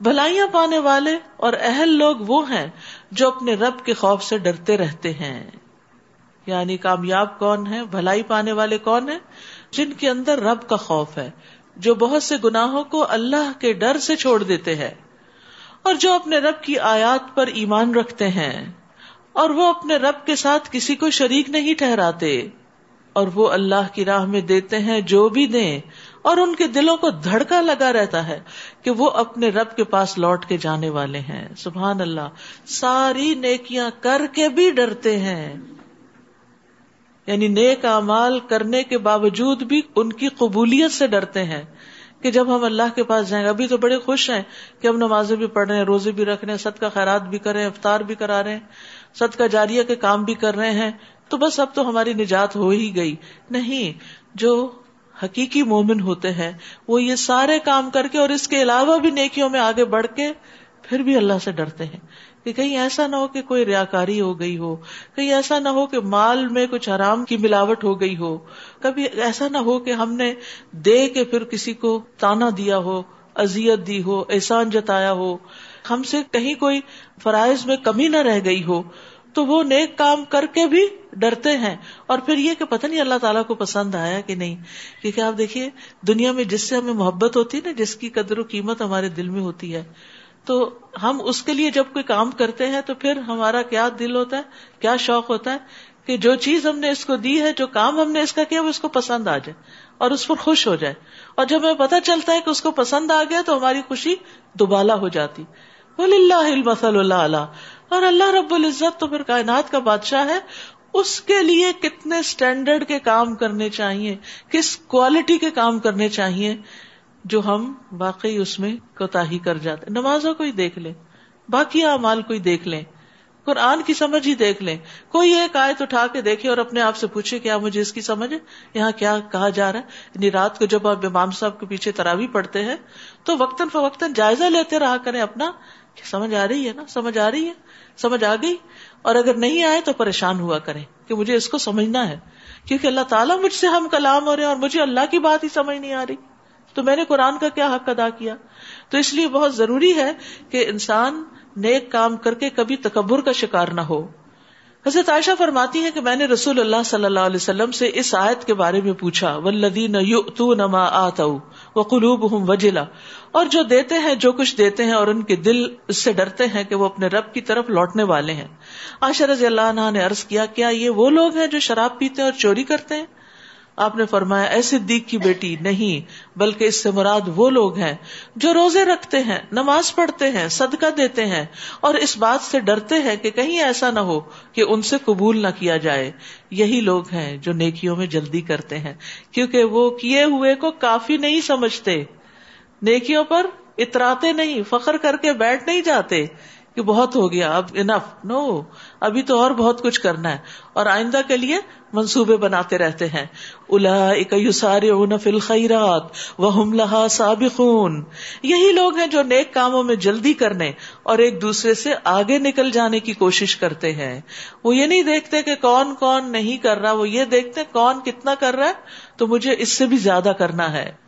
بھلائیاں پانے والے اور اہل لوگ وہ ہیں جو اپنے رب کے خوف سے ڈرتے رہتے ہیں۔ یعنی کامیاب کون ہے بھلائی پانے والے کون ہیں؟ جن کے اندر رب کا خوف ہے، جو بہت سے گناہوں کو اللہ کے ڈر سے چھوڑ دیتے ہیں اور جو اپنے رب کی آیات پر ایمان رکھتے ہیں۔ اور وہ اپنے رب کے ساتھ کسی کو شریک نہیں ٹھہراتے اور وہ اللہ کی راہ میں دیتے ہیں جو بھی دیں۔ اور ان کے دلوں کو دھڑکا لگا رہتا ہے کہ وہ اپنے رب کے پاس لوٹ کے جانے والے ہیں۔ سبحان اللہ۔ ساری نیکیاں کر کے بھی ڈرتے ہیں۔ یعنی نیک امال کرنے کے باوجود بھی ان کی قبولیت سے ڈرتے ہیں کہ جب ہم اللہ کے پاس جائیں گے ابھی تو بڑے خوش ہیں کہ ہم نمازیں بھی پڑھ رہے ہیں، روزے بھی رکھ رہے ہیں سد کا خیرات بھی کر رہے ہیں، افطار بھی کرا رہے ہیں سد کا جاریہ کے کام بھی کر رہے ہیں۔ تو بس اب تو ہماری نجات ہو ہی گئی۔ نہیں، جو حقیقی مومن ہوتے ہیں، وہ یہ سارے کام کر کے اور اس کے علاوہ بھی نیکیوں میں آگے بڑھ کے پھر بھی اللہ سے ڈرتے ہیں۔ کہ کہیں ایسا نہ ہو کہ کوئی ریاکاری ہو گئی ہو، کہیں ایسا نہ ہو کہ مال میں کچھ حرام کی ملاوٹ ہو گئی ہو۔ کبھی ایسا نہ ہو کہ ہم نے دے کے پھر کسی کو تانا دیا ہو ازیت دی ہو، احسان جتایا ہو۔ ہم سے کہیں کوئی فرائض میں کمی نہ رہ گئی ہو۔ تو وہ نیک کام کر کے بھی ڈرتے ہیں۔ اور پھر یہ کہ پتہ نہیں اللہ تعالیٰ کو پسند آیا کہ نہیں۔ کیونکہ آپ دیکھیے، دنیا میں جس سے ہمیں محبت ہوتی ہے نا، جس کی قدر و قیمت ہمارے دل میں ہوتی ہے۔ تو ہم اس کے لیے جب کوئی کام کرتے ہیں تو پھر ہمارا کیا دل ہوتا ہے؟ کیا شوق ہوتا ہے؟ کہ جو چیز ہم نے اس کو دی ہے، جو کام ہم نے اس کا کیا، وہ اس کو پسند آ جائے اور اس پر خوش ہو جائے۔ اور جب ہمیں پتا چلتا ہے کہ اس کو پسند آ گیا تو ہماری خوشی دوبالا ہو جاتی۔ اللہ اللہ اللہ اور اللہ رب العزت تو پھر کائنات کا بادشاہ ہے، اس کے لیے کتنے اسٹینڈرڈ کے کام کرنے چاہیے، کس کوالٹی کے کام کرنے چاہیے جو ہم واقعی اس میں کوتا ہی کر جاتے نمازوں کو ہی دیکھ لیں، باقی اعمال کو ہی دیکھ لیں۔ قرآن کی سمجھ ہی دیکھ لیں۔ کوئی ایک آیت اٹھا کے دیکھے اور اپنے آپ سے پوچھے کیا مجھے اس کی سمجھ ہے؟ یہاں کیا کہا جا رہا ہے؟ یعنی رات کو جب آپ امام صاحب کے پیچھے تراوی پڑھتے ہیں تو وقتاً فوقتاً جائزہ لیتے رہا کریں اپنا سمجھ آ رہی ہے نا؟ سمجھ آ رہی ہے۔ سمجھ آ گئی؟ اور اگر نہیں آئے تو پریشان ہوا کریں کہ مجھے اس کو سمجھنا ہے، کیونکہ اللہ تعالیٰ مجھ سے ہم کلام ہو رہے ہیں اور مجھے اللہ کی بات ہی سمجھ نہیں آ رہی۔ تو میں نے قرآن کا کیا حق ادا کیا؟ تو اس لیے بہت ضروری ہے کہ انسان نیک کام کر کے کبھی تکبر کا شکار نہ ہو۔ حضرت عائشہ فرماتی ہے کہ میں نے رسول اللہ صلی اللہ علیہ وسلم سے اس آیت کے بارے میں پوچھا ولدین نما آتا وہ قلوب ہوں وجلا۔ اور جو دیتے ہیں، جو کچھ دیتے ہیں اور ان کے دل اس سے ڈرتے ہیں کہ وہ اپنے رب کی طرف لوٹنے والے ہیں۔ عائشہ رضی اللہ عنہ نے عرض کیا کیا یہ وہ لوگ ہیں جو شراب پیتے ہیں اور چوری کرتے ہیں؟ آپ نے فرمایا ایسے دیگ کی بیٹی، نہیں، بلکہ اس سے مراد وہ لوگ ہیں جو روزے رکھتے ہیں، نماز پڑھتے ہیں، صدقہ دیتے ہیں، اور اس بات سے ڈرتے ہیں کہ کہیں ایسا نہ ہو کہ ان سے قبول نہ کیا جائے۔ یہی لوگ ہیں جو نیکیوں میں جلدی کرتے ہیں، کیونکہ وہ کیے ہوئے کو کافی نہیں سمجھتے۔ نیکیوں پر اتراتے نہیں، فخر کر کے بیٹھ نہیں جاتے کہ بہت ہو گیا، اب انف نو ابھی تو اور بہت کچھ کرنا ہے اور آئندہ کے لیے منصوبے بناتے رہتے ہیں۔ الا فل خیرات وہ لہا سابقون۔ یہی لوگ ہیں جو نیک کاموں میں جلدی کرنے اور ایک دوسرے سے آگے نکل جانے کی کوشش کرتے ہیں۔ وہ یہ نہیں دیکھتے کہ کون کون نہیں کر رہا، وہ یہ دیکھتے کون کتنا کر رہا ہے، تو مجھے اس سے بھی زیادہ کرنا ہے۔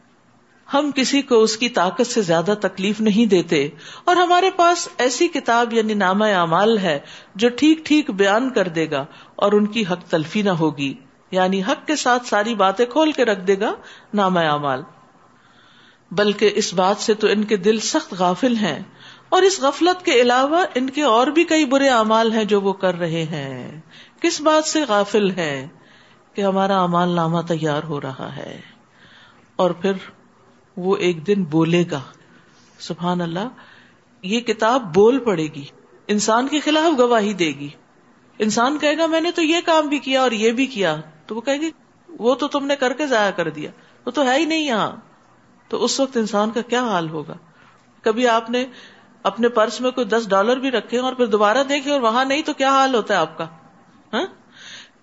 ہم کسی کو اس کی طاقت سے زیادہ تکلیف نہیں دیتے اور ہمارے پاس ایسی کتاب یعنی نامہ اعمال ہے جو ٹھیک ٹھیک بیان کر دے گا اور ان کی حق تلفی نہ ہوگی یعنی حق کے ساتھ ساری باتیں کھول کے رکھ دے گا نامہ اعمال۔ بلکہ اس بات سے تو ان کے دل سخت غافل ہیں اور اس غفلت کے علاوہ ان کے اور بھی کئی برے اعمال ہیں جو وہ کر رہے ہیں۔ کس بات سے غافل ہے کہ ہمارا امال نامہ تیار ہو رہا ہے؟ اور پھر وہ ایک دن بولے گا۔ سبحان اللہ، یہ کتاب بول پڑے گی۔ انسان کے خلاف گواہی دے گی۔ انسان کہے گا، میں نے تو یہ کام بھی کیا اور یہ بھی کیا۔ تو وہ کہے گی، وہ تو تم نے کر کے ضائع کر دیا۔ وہ تو ہے ہی نہیں یہاں۔ تو اس وقت انسان کا کیا حال ہوگا؟ کبھی آپ نے اپنے پرس میں کوئی دس ڈالر بھی رکھے اور پھر دوبارہ دیکھے اور وہاں نہیں، تو کیا حال ہوتا ہے آپ کا؟ ہاں؟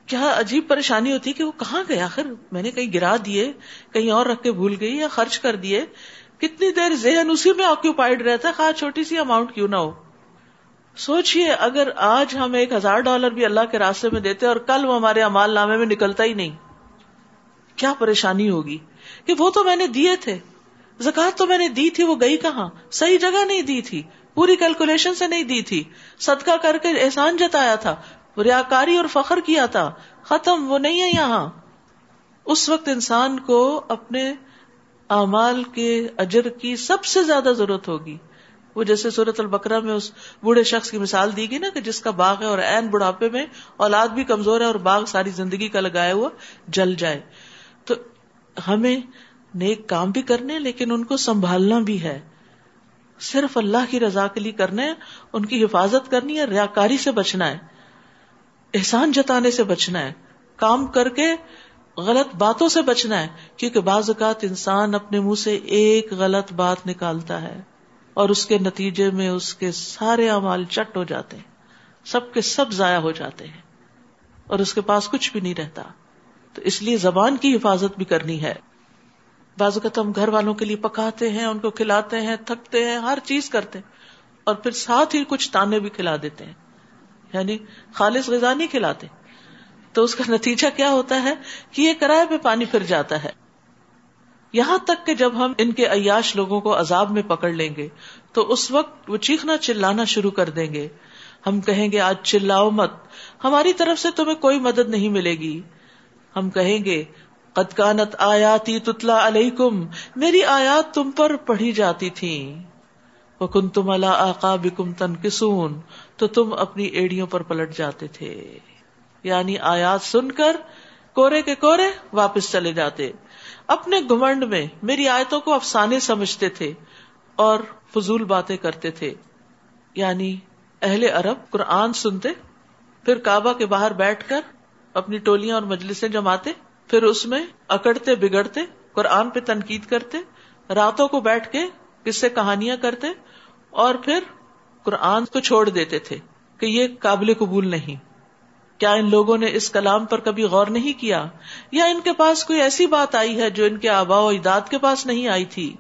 کیا عجیب پریشانی ہوتی کہ وہ کہاں گئے آخر؟ میں نے کہیں گرا دیے، کہیں اور رکھ کے بھول گئی یا خرچ کر دیے۔ کتنی دیر ذہن اسی میں آکوپائڈ رہتا ہے خاص چھوٹی سی اماؤنٹ کیوں نہ ہو۔ سوچئے، اگر آج ہم ایک ہزار ڈالر بھی اللہ کے راستے میں دیتے اور کل وہ ہمارے امال نامے میں نکلتا ہی نہیں۔ کیا پریشانی ہوگی؟ کہ وہ تو میں نے دیے تھے۔ زکات تو میں نے دی تھی، وہ گئی کہاں؟ صحیح جگہ نہیں دی تھی۔ پوری کیلکولیشن سے نہیں دی تھی۔ صدقہ کر کے احسان جتایا تھا۔ ریاکاری اور فخر کیا تھا۔ ختم، وہ نہیں ہے یہاں۔ اس وقت انسان کو اپنے اعمال کے اجر کی سب سے زیادہ ضرورت ہوگی۔ وہ جیسے صورت البکرا میں اس بوڑھے شخص کی مثال دی گئی نا کہ جس کا باغ ہے اور این بڑھاپے میں اولاد بھی کمزور ہے اور باغ ساری زندگی کا لگایا ہوا جل جائے۔ تو ہمیں نیک کام بھی کرنے لیکن ان کو سنبھالنا بھی ہے۔ صرف اللہ کی رضا کے لیے کرنے ان کی حفاظت کرنی ہے، ریاکاری سے بچنا ہے۔ احسان جتانے سے بچنا ہے، کام کر کے غلط باتوں سے بچنا ہے، کیونکہ بعض اوقات انسان اپنے منہ سے ایک غلط بات نکالتا ہے اور اس کے نتیجے میں اس کے سارے امال چٹ ہو جاتے ہیں، سب کے سب ضائع ہو جاتے ہیں اور اس کے پاس کچھ بھی نہیں رہتا۔ تو اس لیے زبان کی حفاظت بھی کرنی ہے۔ بعض اوقات ہم گھر والوں کے لیے پکاتے ہیں، ان کو کھلاتے ہیں، تھکتے ہیں، ہر چیز کرتے ہیں اور پھر ساتھ ہی کچھ تانے بھی کھلا دیتے ہیں۔ یعنی خالص غذا نہیں کھلاتے۔ تو اس کا نتیجہ کیا ہوتا ہے کہ یہ کرائے پہ پانی پھر جاتا ہے۔ یہاں تک کہ جب ہم ان کے عیاش لوگوں کو عذاب میں پکڑ لیں گے، تو اس وقت وہ چیخنا چلانا شروع کر دیں گے۔ ہم کہیں گے، آج چلاؤ مت۔ ہماری طرف سے تمہیں کوئی مدد نہیں ملے گی۔ ہم کہیں گے قدکانت آیاتی تتلا علیکم، میری آیات تم پر پڑھی جاتی تھی وہ کن تم اللہ آقا بکم تن تو تم اپنی ایڑیوں پر پلٹ جاتے تھے۔ یعنی آیات سن کر کورے کے کورے واپس چلے جاتے۔ اپنے گمنڈ میں میری آیتوں کو افسانے سمجھتے تھے اور فضول باتیں کرتے تھے۔ یعنی اہل عرب قرآن سنتے، پھر کعبہ کے باہر بیٹھ کر اپنی ٹولیاں اور مجلسیں جماتے، پھر اس میں اکڑتے، بگڑتے، قرآن پہ تنقید کرتے، راتوں کو بیٹھ کے کس سے کہانیاں کرتے اور پھر قرآن کو چھوڑ دیتے تھے کہ یہ قابل قبول نہیں۔ کیا ان لوگوں نے اس کلام پر کبھی غور نہیں کیا؟ یا ان کے پاس کوئی ایسی بات آئی ہے جو ان کے آبا و اجداد کے پاس نہیں آئی تھی؟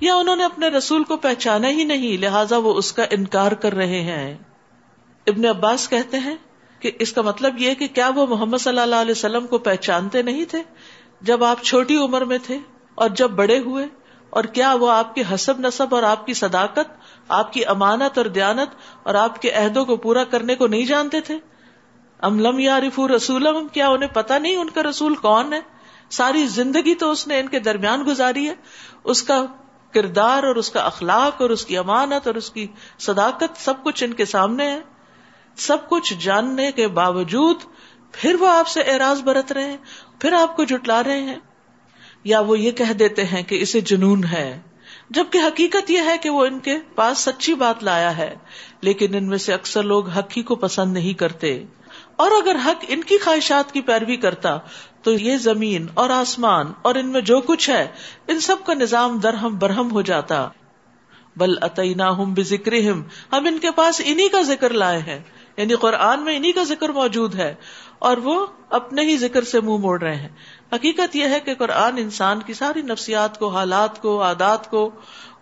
یا انہوں نے اپنے رسول کو پہچانا ہی نہیں، لہٰذا وہ اس کا انکار کر رہے ہیں۔ ابن عباس کہتے ہیں کہ اس کا مطلب یہ کہ کیا وہ محمد صلی اللہ علیہ وسلم کو پہچانتے نہیں تھے؟ جب آپ چھوٹی عمر میں تھے اور جب بڑے ہوئے، اور کیا وہ آپ کے حسب نصب اور آپ کی صداقت آپ کی امانت اور دیانت اور آپ کے عہدوں کو پورا کرنے کو نہیں جانتے تھے؟ ام لم یارف رسول کیا انہیں پتا نہیں ان کا رسول کون ہے؟ ساری زندگی تو اس نے ان کے درمیان گزاری ہے۔ اس کا کردار اور اس کا اخلاق اور اس کی امانت اور اس کی صداقت سب کچھ ان کے سامنے ہے۔ سب کچھ جاننے کے باوجود پھر وہ آپ سے اعراض برت رہے ہیں، پھر آپ کو جٹلا رہے ہیں۔ یا وہ یہ کہہ دیتے ہیں کہ اسے جنون ہے۔ جبکہ حقیقت یہ ہے کہ وہ ان کے پاس سچی بات لایا ہے، لیکن ان میں سے اکثر لوگ حق ہی کو پسند نہیں کرتے۔ اور اگر حق ان کی خواہشات کی پیروی کرتا، تو یہ زمین اور آسمان اور ان میں جو کچھ ہے، ان سب کا نظام درہم برہم ہو جاتا۔ بل اتنا ہم ذکر ہم ان کے پاس انہیں کا ذکر لائے ہیں۔ یعنی قرآن میں انہیں کا ذکر موجود ہے، اور وہ اپنے ہی ذکر سے منہ مو موڑ رہے ہیں۔ حقیقت یہ ہے کہ قرآن انسان کی ساری نفسیات کو، حالات کو، عادات کو،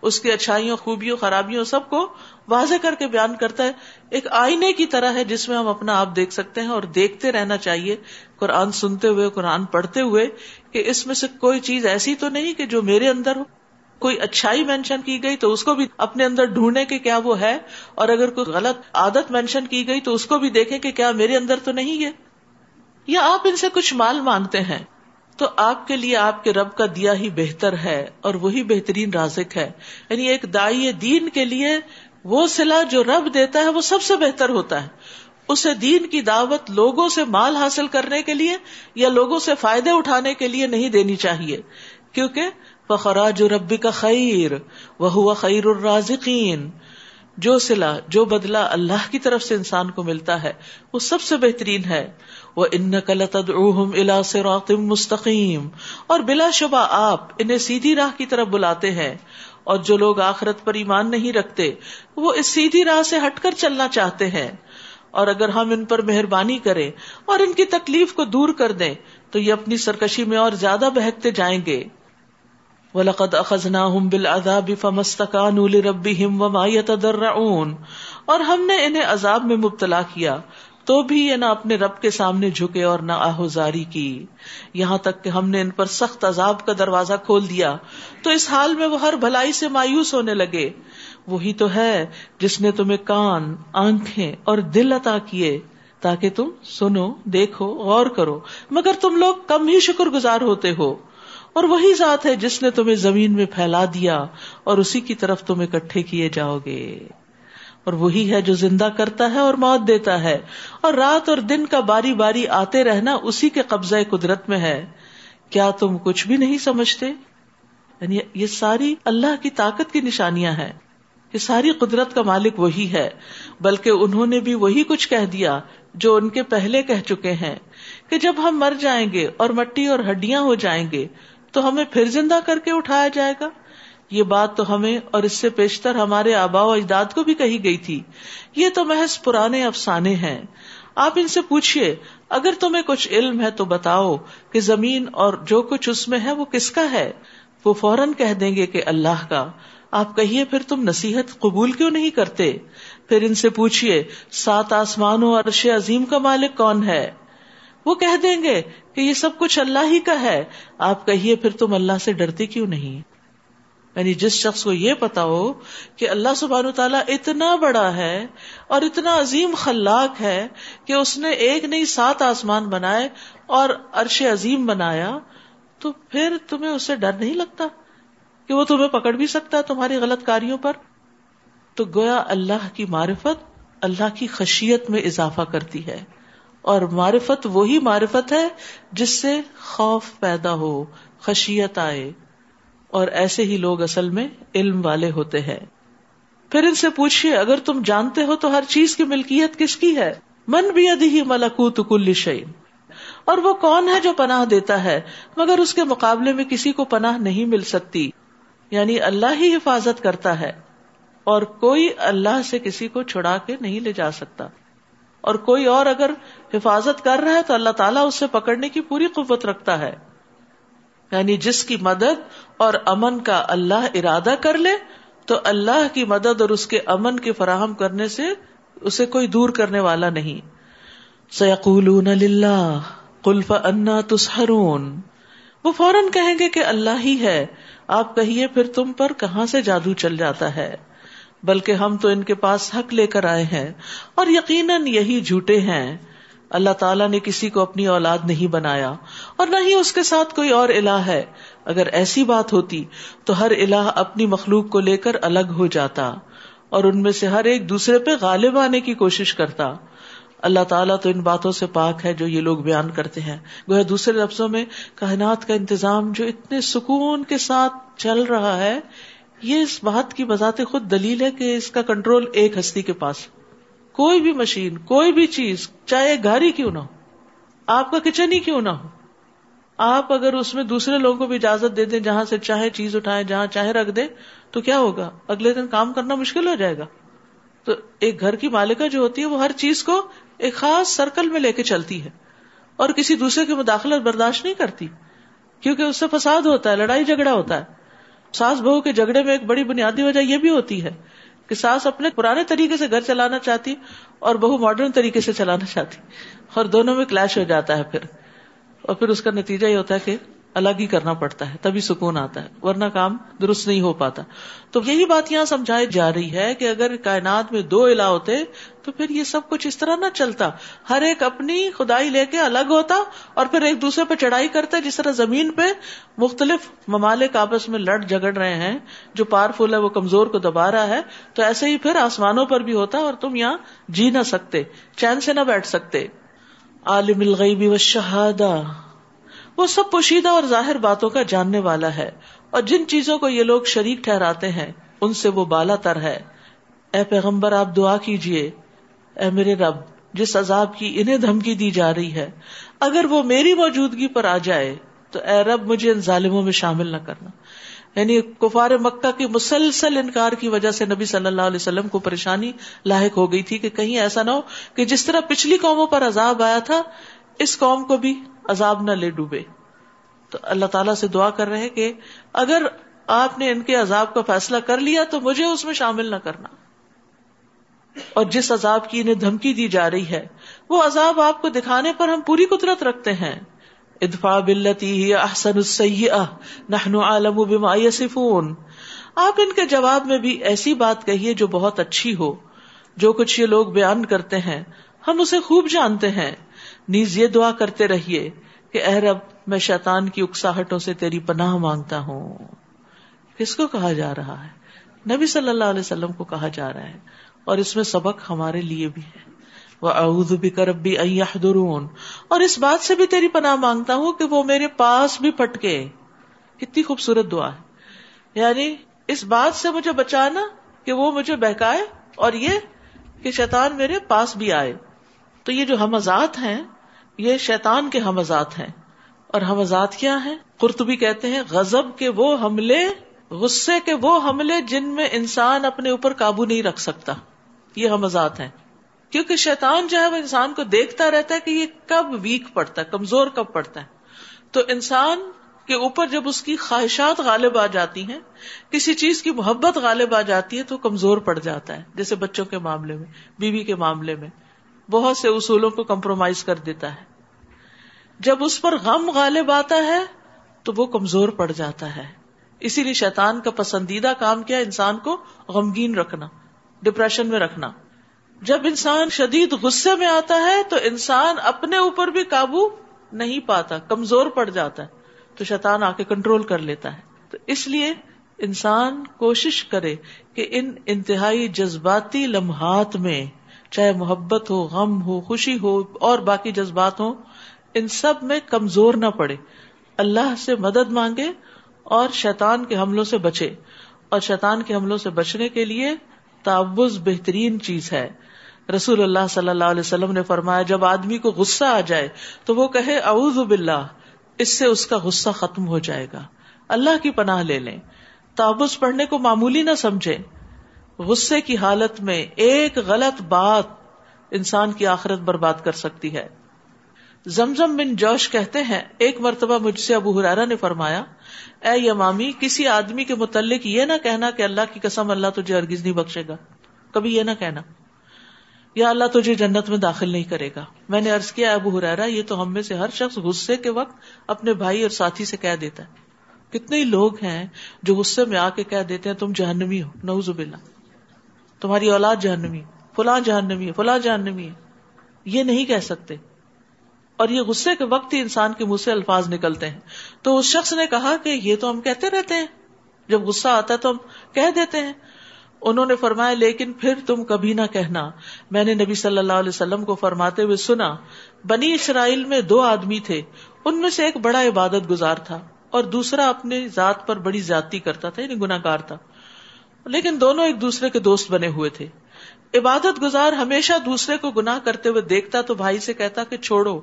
اس کی اچھائیوں، خوبیوں، خرابیوں سب کو واضح کر کے بیان کرتا ہے۔ ایک آئینے کی طرح ہے جس میں ہم اپنا آپ دیکھ سکتے ہیں اور دیکھتے رہنا چاہیے۔ قرآن سنتے ہوئے، قرآن پڑھتے ہوئے کہ اس میں سے کوئی چیز ایسی تو نہیں کہ جو میرے اندر ہو۔ کوئی اچھائی مینشن کی گئی تو اس کو بھی اپنے اندر ڈھونڈنے کے کیا وہ ہے۔ اور اگر کوئی غلط عادت مینشن کی گئی تو اس کو بھی دیکھیں کہ کیا میرے اندر تو نہیں ہے۔ یا آپ ان سے کچھ مال مانگتے ہیں۔ تو آپ کے لیے آپ کے رب کا دیا ہی بہتر ہے اور وہی بہترین رازق ہے۔ یعنی ایک دائی دین کے لیے وہ سلا جو رب دیتا ہے وہ سب سے بہتر ہوتا ہے۔ اسے دین کی دعوت لوگوں سے مال حاصل کرنے کے لیے یا لوگوں سے فائدے اٹھانے کے لیے نہیں دینی چاہیے۔ کیونکہ فخراج ربی کا خیر وہ ہوا خیر الرازقین۔ جو سلا جو بدلا اللہ کی طرف سے انسان کو ملتا ہے وہ سب سے بہترین ہے۔ وہ ان کلت الا صراط مستقیم اور بلا شبہ آپ انہیں سیدھی راہ کی طرف بلاتے ہیں۔ اور جو لوگ آخرت پر ایمان نہیں رکھتے، وہ اس سیدھی راہ سے ہٹ کر چلنا چاہتے ہیں۔ اور اگر ہم ان پر مہربانی کریں اور ان کی تکلیف کو دور کر دیں، تو یہ اپنی سرکشی میں اور زیادہ بہکتے جائیں گے۔ وَلَقَدْ أَخَذْنَاهُمْ بِالْعَذَابِ فَمَسْتَكَانُوا لِرَبِّهِمْ وَمَا يَتَضَرَّعُونَ اور ہم نے انہیں عذاب میں مبتلا کیا۔ تو بھی یہ نہ اپنے رب کے سامنے جھکے اور نہ آہوزاری کی۔ یہاں تک کہ ہم نے ان پر سخت عذاب کا دروازہ کھول دیا۔ تو اس حال میں وہ ہر بھلائی سے مایوس ہونے لگے۔ وہی تو ہے جس نے تمہیں کان، آنکھیں اور دل عطا کیے۔ تاکہ تم سنو، دیکھو، غور کرو۔ مگر تم لوگ کم ہی شکر گزار ہوتے ہو۔ اور وہی ذات ہے جس نے تمہیں زمین میں پھیلا دیا اور اسی کی طرف تم اکٹھے کیے جاؤ گے۔ اور وہی ہے جو زندہ کرتا ہے اور موت دیتا ہے۔ اور رات اور دن کا باری باری آتے رہنا اسی کے قبضہ قدرت میں ہے۔ کیا تم کچھ بھی نہیں سمجھتے؟ یعنی یہ ساری اللہ کی طاقت کی نشانیاں ہیں۔ یہ ساری قدرت کا مالک وہی ہے۔ بلکہ انہوں نے بھی وہی کچھ کہہ دیا جو ان کے پہلے کہہ چکے ہیں۔ کہ جب ہم مر جائیں گے اور مٹی اور ہڈیاں ہو جائیں گے تو ہمیں پھر زندہ کر کے اٹھایا جائے گا۔ یہ بات تو ہمیں اور اس سے پیشتر ہمارے آبا و اجداد کو بھی کہی گئی تھی۔ یہ تو محض پرانے افسانے ہیں۔ آپ ان سے پوچھیے اگر تمہیں کچھ علم ہے تو بتاؤ کہ زمین اور جو کچھ اس میں ہے وہ کس کا ہے؟ وہ فوراً کہہ دیں گے کہ اللہ کا۔ آپ کہیے، پھر تم نصیحت قبول کیوں نہیں کرتے؟ پھر ان سے پوچھیے سات آسمان و عرش عظیم کا مالک کون ہے؟ وہ کہہ دیں گے کہ یہ سب کچھ اللہ ہی کا ہے۔ آپ کہیے، پھر تم اللہ سے ڈرتے کیوں نہیں؟ یعنی جس شخص کو یہ پتا ہو کہ اللہ سبحان تعالیٰ اتنا بڑا ہے اور اتنا عظیم خلاق ہے کہ اس نے ایک نہیں سات آسمان بنائے اور عرش عظیم بنایا، تو پھر تمہیں اس سے ڈر نہیں لگتا کہ وہ تمہیں پکڑ بھی سکتا ہے تمہاری غلط کاریوں پر؟ تو گویا اللہ کی معرفت اللہ کی خشیت میں اضافہ کرتی ہے اور معرفت وہی معرفت ہے جس سے خوف پیدا ہو، خشیت آئے۔ اور ایسے ہی لوگ اصل میں علم والے ہوتے ہیں۔ پھر ان سے پوچھیے اگر تم جانتے ہو تو ہر چیز کی ملکیت کس کی ہے؟ من بھی ادھی ملکوت کل شعین اور وہ کون ہے جو پناہ دیتا ہے؟ مگر اس کے مقابلے میں کسی کو پناہ نہیں مل سکتی۔ یعنی اللہ ہی حفاظت کرتا ہے۔ اور کوئی اللہ سے کسی کو چھڑا کے نہیں لے جا سکتا۔ اور کوئی اور اگر حفاظت کر رہا ہے تو اللہ تعالیٰ اس سے پکڑنے کی پوری قوت رکھتا ہے۔ یعنی جس کی مدد اور امن کا اللہ ارادہ کر لے، تو اللہ کی مدد اور اس کے امن کے فراہم کرنے سے اسے کوئی دور کرنے والا نہیں۔ سیقول قلف انا تسہرون وہ فوراً کہیں گے کہ اللہ ہی ہے۔ آپ کہیے، پھر تم پر کہاں سے جادو چل جاتا ہے؟ بلکہ ہم تو ان کے پاس حق لے کر آئے ہیں اور یقیناً یہی جھوٹے ہیں۔ اللہ تعالیٰ نے کسی کو اپنی اولاد نہیں بنایا اور نہ ہی اس کے ساتھ کوئی اور الہ ہے۔ اگر ایسی بات ہوتی تو ہر الہ اپنی مخلوق کو لے کر الگ ہو جاتا اور ان میں سے ہر ایک دوسرے پہ غالب آنے کی کوشش کرتا۔ اللہ تعالیٰ تو ان باتوں سے پاک ہے جو یہ لوگ بیان کرتے ہیں۔ وہ دوسرے لفظوں میں کائنات کا انتظام جو اتنے سکون کے ساتھ چل رہا ہے، یہ اس بات کی بذات خود دلیل ہے کہ اس کا کنٹرول ایک ہستی کے پاس کوئی بھی مشین، کوئی بھی چیز، چاہے گھر ہی کیوں نہ ہو، آپ کا کچن ہی کیوں نہ ہو آپ اگر اس میں دوسرے لوگوں کو بھی اجازت دے دیں، جہاں سے چاہے چیز اٹھائے جہاں چاہے رکھ دے تو کیا ہوگا؟ اگلے دن کام کرنا مشکل ہو جائے گا۔ تو ایک گھر کی مالکہ جو ہوتی ہے، وہ ہر چیز کو ایک خاص سرکل میں لے کے چلتی ہے۔ اور کسی دوسرے کی مداخلت برداشت نہیں کرتی، کیونکہ اس سے فساد ہوتا ہے، لڑائی جھگڑا ہوتا ہے۔ ساس بہو کے جھگڑے میں ایک بڑی بنیادی وجہ یہ بھی ہوتی ہے کہ ساس اپنے پرانے طریقے سے گھر چلانا چاہتی اور بہو ماڈرن طریقے سے چلانا چاہتی اور دونوں میں کلیش ہو جاتا ہے پھر۔ اور پھر اس کا نتیجہ یہ ہوتا ہے کہ الگ ہی کرنا پڑتا ہے، تبھی سکون آتا ہے، ورنہ کام درست نہیں ہو پاتا۔ تو یہی بات یہاں سمجھائی جا رہی ہے کہ اگر کائنات میں دو علا ہوتے تو پھر یہ سب کچھ اس طرح نہ چلتا۔ ہر ایک اپنی خدائی لے کے الگ ہوتا اور پھر ایک دوسرے پہ چڑھائی کرتے جس طرح زمین پہ مختلف ممالک آپس میں لڑ جگڑ رہے ہیں، جو پاورفل ہے، وہ کمزور کو دبا رہا ہے، تو ایسے ہی پھر آسمانوں پر بھی ہوتا اور تم یہاں جی نہ سکتے، چین سے نہ بیٹھ سکتے۔ عالم الغیبی و شہادہ وہ سب پوشیدہ اور ظاہر باتوں کا جاننے والا ہے۔ اور جن چیزوں کو یہ لوگ شریک ٹھہراتے ہیں، ان سے وہ بالا تر ہے۔ اے پیغمبر، آپ دعا کیجیے اے میرے رب، جس عذاب کی انہیں دھمکی دی جا رہی ہے، اگر وہ میری موجودگی پر آ جائے، تو اے رب، مجھے ان ظالموں میں شامل نہ کرنا۔ یعنی کفار مکہ کی مسلسل انکار کی وجہ سے نبی صلی اللہ علیہ وسلم کو پریشانی لاحق ہو گئی تھی کہ کہیں ایسا نہ ہو کہ جس طرح پچھلی قوموں پر عذاب آیا تھا، اس قوم کو بھی عذاب نہ لے ڈوبے۔ تو اللہ تعالیٰ سے دعا کر رہے کہ اگر آپ نے ان کے عذاب کا فیصلہ کر لیا تو مجھے اس میں شامل نہ کرنا۔ اور جس عذاب کی انہیں دھمکی دی جا رہی ہے، وہ عذاب آپ کو دکھانے پر ہم پوری قدرت رکھتے ہیں۔ ادفا بلتی احسن نحن عالم بما يصفون آپ ان کے جواب میں بھی ایسی بات کہیے جو بہت اچھی ہو۔ جو کچھ یہ لوگ بیان کرتے ہیں، ہم اسے خوب جانتے ہیں۔ نیز یہ دعا کرتے رہیے کہ اے رب، میں شیطان کی اکساہٹوں سے تیری پناہ مانگتا ہوں۔ کس کو کہا جا رہا ہے؟ نبی صلی اللہ علیہ وسلم کو کہا جا رہا ہے اور اس میں سبق ہمارے لیے بھی ہے۔ وہ اعوذ بھی درون اور اس بات سے بھی تیری پناہ مانگتا ہوں کہ وہ میرے پاس بھی پٹکے کتنی خوبصورت دعا ہے۔ یعنی اس بات سے مجھے بچانا کہ وہ مجھے بہکائے اور یہ کہ شیطان میرے پاس بھی آئے۔ تو یہ جو حمزات ہیں، یہ شیطان کے حمزات ہیں۔ اور حمزات کیا ہیں؟ قرطبی کہتے ہیں غزب کے وہ حملے، غصے کے وہ حملے جن میں انسان اپنے اوپر قابو نہیں رکھ سکتا۔ یہ حمزات ہیں۔ کیونکہ شیطان جو ہے وہ انسان کو دیکھتا رہتا ہے کہ یہ کب ویک پڑتا ہے، کمزور کب پڑتا ہے۔ تو انسان کے اوپر جب اس کی خواہشات غالب آ جاتی ہیں، کسی چیز کی محبت غالب آ جاتی ہے تو کمزور پڑ جاتا ہے، جیسے بچوں کے معاملے میں، بیوی کے معاملے میں۔ بہت سے اصولوں کو کمپرومائز کر دیتا ہے۔ جب اس پر غم غالب آتا ہے تو وہ کمزور پڑ جاتا ہے۔ اسی لیے شیطان کا پسندیدہ کام کیا انسان کو غمگین رکھنا، ڈپریشن میں رکھنا۔ جب انسان شدید غصے میں آتا ہے تو انسان اپنے اوپر بھی قابو نہیں پاتا، کمزور پڑ جاتا ہے، تو شیطان آ کے کنٹرول کر لیتا ہے۔ تو اس لیے انسان کوشش کرے کہ ان انتہائی جذباتی لمحات میں، چاہے محبت ہو، غم ہو، خوشی ہو، اور باقی جذبات ہو ان سب میں کمزور نہ پڑے۔ اللہ سے مدد مانگے اور شیطان کے حملوں سے بچے۔ اور شیطان کے حملوں سے بچنے کے لیے تعوض بہترین چیز ہے۔ رسول اللہ صلی اللہ علیہ وسلم نے فرمایا، جب آدمی کو غصہ آ جائے تو وہ کہے، اعوذ باللہ، اس سے اس کا غصہ ختم ہو جائے گا۔ اللہ کی پناہ لے لیں۔ تابوز پڑھنے کو معمولی نہ سمجھے۔ غصے کی حالت میں ایک غلط بات انسان کی آخرت برباد کر سکتی ہے۔ زمزم بن جوش کہتے ہیں، ایک مرتبہ مجھ سے ابو حرارا نے فرمایا، اے یمامی، کسی آدمی کے متعلق یہ نہ کہنا کہ اللہ کی قسم اللہ تجھے ارگز نہیں بخشے گا۔ کبھی یہ نہ کہنا۔ یا اللہ تجھے جنت میں داخل نہیں کرے گا۔ میں نے ارض کیا، ابو حرارا یہ تو ہم میں سے ہر شخص غصے کے وقت اپنے بھائی اور ساتھی سے کہہ دیتا ہے۔ کتنے ہی لوگ ہیں جو غصے میں آ کے کہہ دیتے ہیں، تم جہنمی ہو نوز باللہ۔ تمہاری اولاد جہنمی فلاں جہنمی ہے، فلاں جہنمی ہے۔ یہ نہیں کہہ سکتے۔ اور یہ غصے کے وقت ہی انسان کے منہ سے الفاظ نکلتے ہیں۔ تو اس شخص نے کہا کہ یہ تو ہم کہتے رہتے ہیں۔ جب غصہ آتا ہے تو ہم کہہ دیتے ہیں۔ انہوں نے فرمایا، لیکن پھر تم کبھی نہ کہنا۔ میں نے نبی صلی اللہ علیہ وسلم کو فرماتے ہوئے سنا، بنی اسرائیل میں دو آدمی تھے، ان میں سے ایک بڑا عبادت گزار تھا اور دوسرا اپنی ذات پر بڑی زیادتی کرتا تھا یعنی گناگار تھا۔ لیکن دونوں ایک دوسرے کے دوست بنے ہوئے تھے۔ عبادت گزار ہمیشہ دوسرے کو گناہ کرتے ہوئے دیکھتا تو بھائی سے کہتا کہ چھوڑو،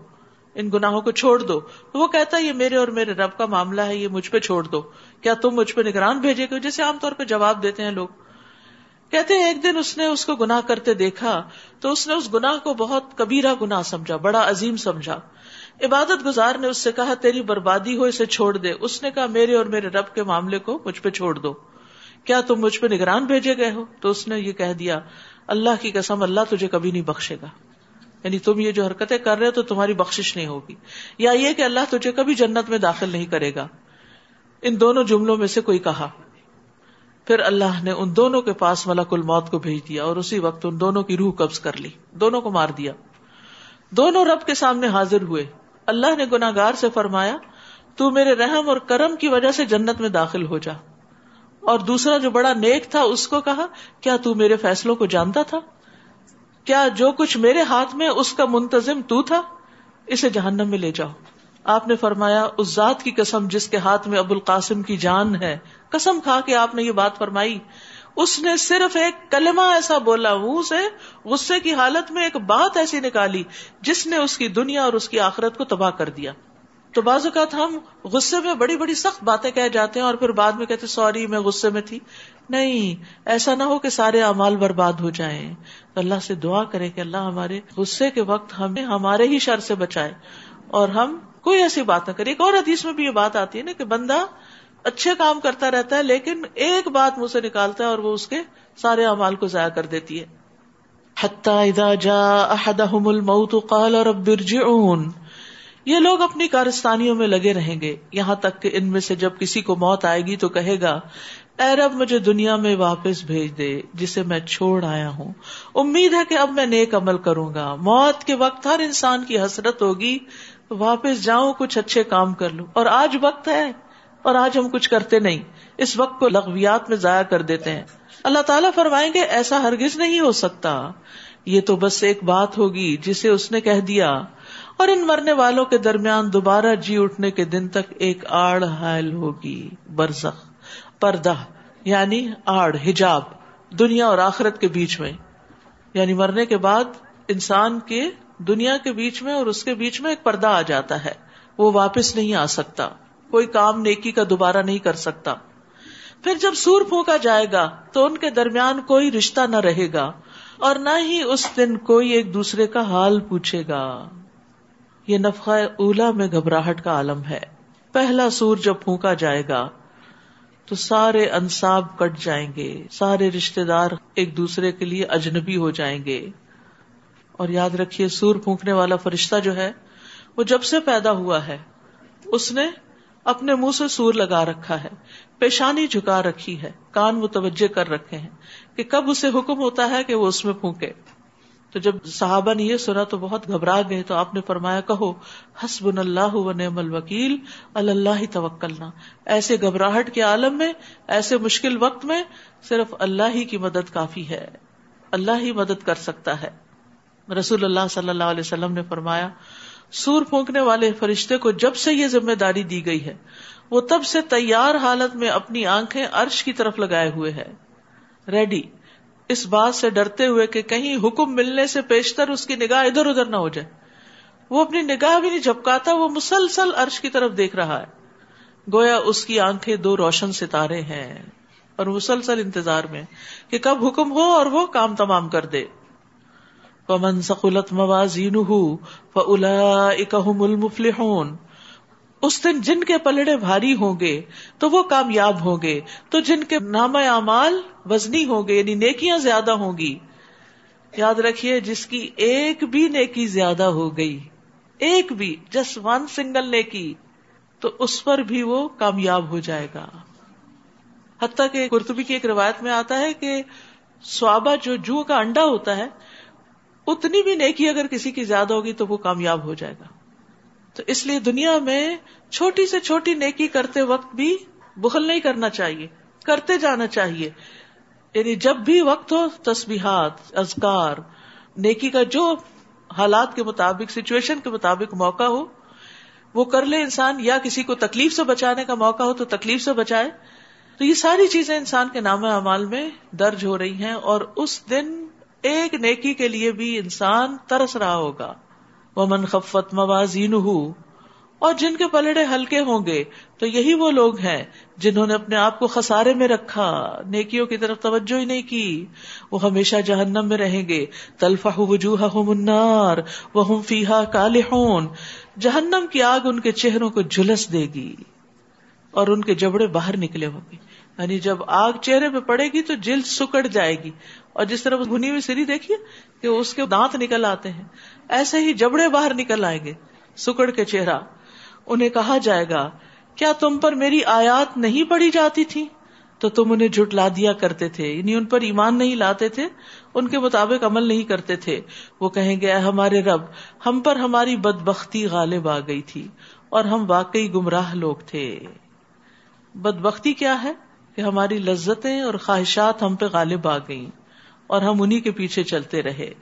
ان گناہوں کو چھوڑ دو۔ وہ کہتا، یہ میرے اور میرے رب کا معاملہ ہے، یہ مجھ پہ چھوڑ دو۔ کیا تم مجھ پہ نگران بھیجے گے جیسے عام طور پہ جواب دیتے ہیں لوگ۔ کہتے ہیں، ایک دن اس نے اس کو گناہ کرتے دیکھا تو اس نے اس گناہ کو بہت کبیرہ گناہ سمجھا، بڑا عظیم سمجھا۔ عبادت گزار نے اس سے کہا، تیری بربادی ہو، اسے چھوڑ دے۔ اس نے کہا، میرے اور میرے رب کے معاملے کو مجھ پہ چھوڑ دو۔ کیا تم مجھ پہ نگران بھیجے گئے ہو؟ تو اس نے یہ کہہ دیا، اللہ کی قسم، اللہ تجھے کبھی نہیں بخشے گا۔ یعنی تم یہ جو حرکتیں کر رہے ہو تو تمہاری بخش نہیں ہوگی۔ یا یہ کہ اللہ تجھے کبھی جنت میں داخل نہیں کرے گا۔ ان دونوں جملوں میں سے کوئی کہا۔ پھر اللہ نے ان دونوں کے پاس ملک الموت کو بھیج دیا اور اسی وقت ان دونوں کی روح قبض کر لی، دونوں کو مار دیا۔ دونوں رب کے سامنے حاضر ہوئے۔ اللہ نے گناگار سے فرمایا، تو میرے رحم اور کرم کی وجہ سے جنت میں داخل ہو جا۔ اور دوسرا جو بڑا نیک تھا، اس کو کہا، کیا تو میرے فیصلوں کو جانتا تھا؟ کیا جو کچھ میرے ہاتھ میں، اس کا منتظم تو تھا؟ اسے جہنم میں لے جاؤ۔ آپ نے فرمایا، اس ذات کی قسم جس کے ہاتھ میں ابو القاسم کی جان ہے، قسم کھا کے آپ نے یہ بات فرمائی۔ اس نے صرف ایک کلمہ ایسا بولا، منہ سے غصے کی حالت میں ایک بات ایسی نکالی، جس نے اس کی دنیا اور اس کی آخرت کو تباہ کر دیا۔ تو بعض اوقات ہم غصے میں بڑی بڑی سخت باتیں کہہ جاتے ہیں اور پھر بعد میں کہتے سوری، میں غصے میں تھی۔ نہیں، ایسا نہ ہو کہ سارے امال برباد ہو جائیں۔ تو اللہ سے دعا کرے کہ اللہ ہمارے غصے کے وقت ہمیں ہمارے ہی شر سے بچائے اور ہم کوئی ایسی بات نہ کرے۔ ایک اور حدیث میں بھی یہ بات آتی ہے نا کہ بندہ اچھے کام کرتا رہتا ہے لیکن ایک بات منہ سے نکالتا ہے اور وہ اس کے سارے امال کو ضائع کر دیتی ہے۔ اذا جاء احدهم الموت قال رب ارجعون۔ یہ لوگ اپنی کارستانیوں میں لگے رہیں گے۔ یہاں تک کہ ان میں سے جب کسی کو موت آئے گی تو کہے گا، اے رب مجھے دنیا میں واپس بھیج دے، جسے میں چھوڑ آیا ہوں۔ امید ہے کہ اب میں نیک عمل کروں گا۔ موت کے وقت ہر انسان کی حسرت ہوگی۔ واپس جاؤں کچھ اچھے کام کر لوں اور آج وقت ہے، اور آج ہم کچھ کرتے نہیں۔ اس وقت کو لغویات میں ضائع کر دیتے ہیں۔ اللہ تعالیٰ فرمائیں گے، ایسا ہرگز نہیں ہو سکتا۔ یہ تو بس ایک بات ہوگی جسے اس نے کہہ دیا۔ اور ان مرنے والوں کے درمیان دوبارہ جی اٹھنے کے دن تک ایک آڑ حائل ہوگی۔ برزخ، پردہ یعنی آڑ ہجاب دنیا اور آخرت کے بیچ میں۔ یعنی مرنے کے بعد انسان کے دنیا کے بیچ میں اور اس کے بیچ میں ایک پردہ آ جاتا ہے۔ وہ واپس نہیں آ سکتا۔ کوئی کام نیکی کا دوبارہ نہیں کر سکتا۔ پھر جب سور پھونکا جائے گا تو ان کے درمیان کوئی رشتہ نہ رہے گا اور نہ ہی اس دن کوئی ایک دوسرے کا حال پوچھے گا۔ یہ نفقہ اولا میں گھبراہٹ کا عالم ہے۔ پہلا سور جب پھونکا جائے گا تو سارے انصاب کٹ جائیں گے۔ سارے رشتے دار ایک دوسرے کے لیے اجنبی ہو جائیں گے۔ اور یاد رکھیے سور پھونکنے والا فرشتہ جو ہے، وہ جب سے پیدا ہوا ہے، اس نے اپنے منہ سے سور لگا رکھا ہے، پیشانی جھکا رکھی ہے، کان متوجہ کر رکھے ہیں کہ کب اسے حکم ہوتا ہے کہ وہ اس میں پھونکے۔ تو جب صحابہ نے یہ سنا تو بہت گھبرا گئے تو آپ نے فرمایا، کہو حسب اللہ و نعم الوکیل اللہ توکلنا۔ ایسے گھبراہٹ کے عالم میں، ایسے مشکل وقت میں صرف اللہ ہی کی مدد کافی ہے، اللہ ہی مدد کر سکتا ہے۔ رسول اللہ صلی اللہ علیہ وسلم نے فرمایا، سور پھونکنے والے فرشتے کو جب سے یہ ذمہ داری دی گئی ہے، وہ تب سے تیار حالت میں اپنی آنکھیں عرش کی طرف لگائے ہوئے ہے ریڈی۔ اس بات سے ڈرتے ہوئے کہ کہیں حکم ملنے سے پیشتر اس کی نگاہ ادھر ادھر نہ ہو جائے۔ وہ اپنی نگاہ بھی نہیں جھپکاتا، وہ مسلسل عرش کی طرف دیکھ رہا ہے۔ گویا اس کی آنکھیں دو روشن ستارے ہیں اور مسلسل انتظار میں کہ کب حکم ہو اور وہ کام تمام کر دے۔ پمن سکولت موازین المفلحون۔ اس دن جن کے پلڑے بھاری ہوں گے، تو وہ کامیاب ہوں گے۔ تو جن کے نام اعمال وزنی ہوں گے یعنی نیکیاں زیادہ ہوں گی۔ یاد رکھیے، جس کی ایک بھی نیکی زیادہ ہو گئی، ایک بھی جسٹ ون سنگل نیکی، تو اس پر بھی وہ کامیاب ہو جائے گا۔ حتیٰ کہ کرتبی کی ایک روایت میں آتا ہے کہ سوابا جو جو کا انڈا ہوتا ہے اتنی بھی نیکی اگر کسی کی زیادہ ہوگی تو وہ کامیاب ہو جائے گا۔ تو اس لیے دنیا میں چھوٹی سے چھوٹی نیکی کرتے وقت بھی بخل نہیں کرنا چاہیے، کرتے جانا چاہیے۔ یعنی جب بھی وقت ہو، تسبیحات ازکار نیکی کا جو حالات کے مطابق سچویشن کے مطابق موقع ہو، وہ کر لے انسان، یا کسی کو تکلیف سے بچانے کا موقع ہو تو تکلیف سے بچائے۔ تو یہ ساری چیزیں انسان کے نام اعمال میں درج ہو رہی ہیں اور اس دن ایک نیکی کے لیے بھی انسان ترس رہا ہوگا۔ وہ من خفت موازین اور جن کے پلڑے ہلکے ہوں گے، تو یہی وہ لوگ ہیں جنہوں نے اپنے آپ کو خسارے میں رکھا، نیکیوں کی طرف توجہ ہی نہیں کی۔ وہ ہمیشہ جہنم میں رہیں گے۔ تلفا وجوہ منار وہ فیحا کال جہنم کی آگ ان کے چہروں کو جلس دے گی اور ان کے جبڑے باہر نکلے ہوں گے۔ یعنی جب آگ چہرے پہ پڑے گی تو جلد سکڑ جائے گی۔ اور جس طرح بھنی ہوئی سری دیکھیے کہ اس کے دانت نکل آتے ہیں۔ ایسے ہی جبڑے باہر نکل آئیں گے، سکڑ کے چہرہ۔ انہیں کہا جائے گا، کیا تم پر میری آیات نہیں پڑی جاتی تھی؟ تو تم انہیں جھٹلا دیا کرتے تھے یعنی ان پر ایمان نہیں لاتے تھے، ان کے مطابق عمل نہیں کرتے تھے۔ وہ کہیں گے ہمارے رب، ہم پر ہماری بد بختی غالب آ گئی تھی، اور ہم واقعی گمراہ لوگ تھے۔ بد بختی کیا ہے کہ ہماری لذتیں اور خواہشات ہم پہ غالب آ گئیں۔ اور ہم انہیں کے پیچھے چلتے رہے۔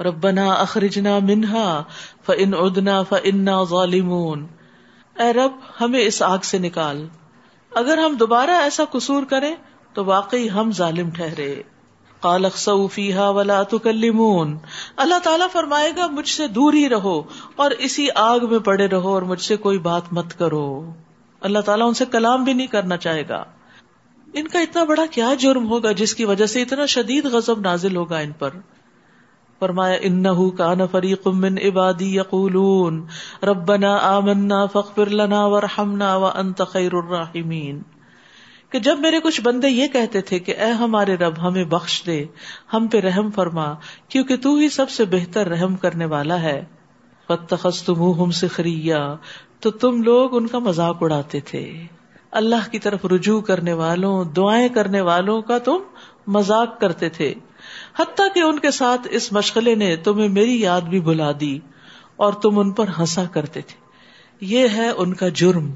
ربنا اخرجنا منہا فن ادنا فنا ظالمون۔ اے رب، ہمیں اس آگ سے نکال۔ اگر ہم دوبارہ ایسا قصور کریں، تو واقعی ہم ظالم ٹھہرے۔ قال فیحا ولا تکلمون اللہ تعالیٰ فرمائے گا، مجھ سے دور ہی رہو اور اسی آگ میں پڑے رہو اور مجھ سے کوئی بات مت کرو۔ اللہ تعالیٰ ان سے کلام بھی نہیں کرنا چاہے گا۔ ان کا اتنا بڑا کیا جرم ہوگا جس کی وجہ سے اتنا شدید غضب نازل ہوگا ان پر؟ فرمایا، انہو کان فریق من عبادی یقولون، ربنا آمنا فاغفر لنا ورحمنا وانت خیر الراحمین۔ کہ جب میرے کچھ بندے یہ کہتے تھے کہ اے ہمارے رب، ہمیں بخش دے، ہم پہ رحم فرما، کیونکہ تو ہی سب سے بہتر رحم کرنے والا ہے۔ تم سے تو تم لوگ ان کا مذاق اڑاتے تھے۔ اللہ کی طرف رجوع کرنے والوں، دعائیں کرنے والوں کا تم مذاق کرتے تھے۔ حتیٰ کہ ان کے ساتھ اس مشغلے نے تمہیں میری یاد بھی بلا دی اور تم ان پر ہنسا کرتے تھے۔ یہ ہے ان کا جرم۔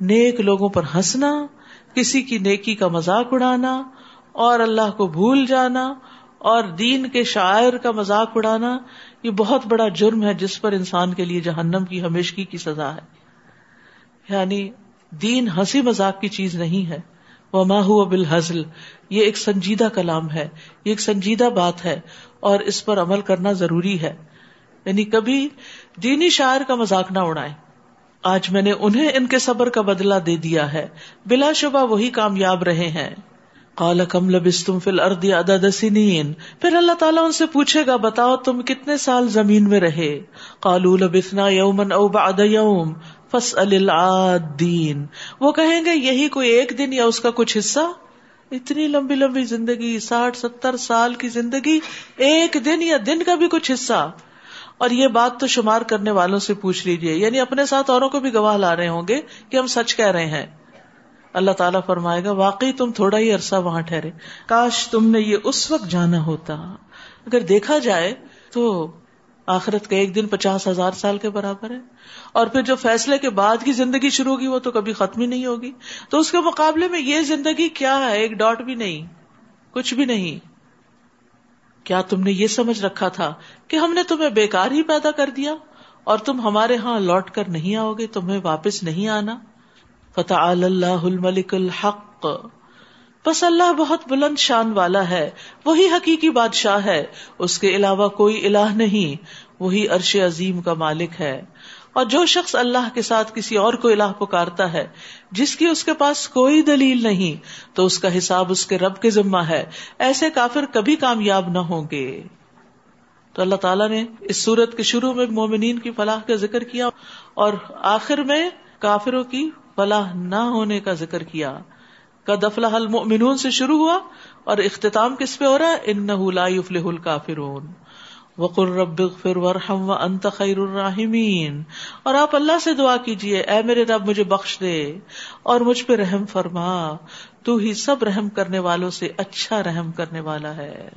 نیک لوگوں پر ہنسنا، کسی کی نیکی کا مذاق اڑانا اور اللہ کو بھول جانا اور دین کے شاعر کا مذاق اڑانا، یہ بہت بڑا جرم ہے جس پر انسان کے لیے جہنم کی ہمیشگی کی سزا ہے۔ یعنی دین ہنسی مذاق کی چیز نہیں ہے۔ وہ ماہو بالحزل یہ ایک سنجیدہ کلام ہے۔ یہ ایک سنجیدہ بات ہے اور اس پر عمل کرنا ضروری ہے۔ یعنی کبھی دینی شاعر کا مذاق نہ اڑائے آج میں نے انہیں ان کے صبر کا بدلہ دے دیا ہے۔ بلا شبہ وہی کامیاب رہے ہیں۔ کال کم لبس تم فل اردی ادا دسین پھر اللہ تعالیٰ ان سے پوچھے گا، بتاؤ تم کتنے سال زمین میں رہے؟ کالو لبسنا یومن او بعد یوم فس الدین وہ کہیں گے، یہی کوئی ایک دن یا اس کا کچھ حصہ؟ اتنی لمبی لمبی زندگی، ساٹھ ستر سال کی زندگی، ایک دن یا دن کا بھی کچھ حصہ؟ اور یہ بات تو شمار کرنے والوں سے پوچھ لیجیے یعنی اپنے ساتھ اوروں کو بھی گواہ لا رہے ہوں گے کہ ہم سچ کہہ رہے ہیں۔ اللہ تعالیٰ فرمائے گا، واقعی تم تھوڑا ہی عرصہ وہاں ٹھہرے۔ کاش تم نے یہ اس وقت جانا ہوتا۔ اگر دیکھا جائے تو آخرت کا ایک دن پچاس ہزار سال کے برابر ہے۔ اور پھر جو فیصلے کے بعد کی زندگی شروع ہوگی، وہ تو کبھی ختم ہی نہیں ہوگی۔ تو اس کے مقابلے میں یہ زندگی کیا ہے؟ ایک ڈاٹ بھی نہیں، کچھ بھی نہیں۔ کیا تم نے یہ سمجھ رکھا تھا کہ ہم نے تمہیں بیکار ہی پیدا کر دیا اور تم ہمارے ہاں لوٹ کر نہیں آؤ گے، تمہیں واپس نہیں آنا؟ فتح اللہ الملک الحق۔ بس اللہ بہت بلند شان والا ہے، وہی حقیقی بادشاہ ہے۔ اس کے علاوہ کوئی الہ نہیں، وہی عرش عظیم کا مالک ہے۔ اور جو شخص اللہ کے ساتھ کسی اور کو الہ پکارتا ہے، جس کی اس کے پاس کوئی دلیل نہیں، تو اس کا حساب اس کے رب کے ذمہ ہے۔ ایسے کافر کبھی کامیاب نہ ہوں گے۔ تو اللہ تعالیٰ نے اس صورت کے شروع میں مومنین کی فلاح کا ذکر کیا اور آخر میں کافروں کی فلاح نہ ہونے کا ذکر کیا۔ کا دفلا المؤمنون سے شروع ہوا اور اختتام کس پہ ہو رہا ہے؟ ان لا يفلح الكافرون وقر رب اغفر ورحم وانت خیر الراحمین۔ اور آپ اللہ سے دعا کیجیے، اے میرے رب، مجھے بخش دے اور مجھ پہ رحم فرما۔ تو ہی سب رحم کرنے والوں سے اچھا رحم کرنے والا ہے۔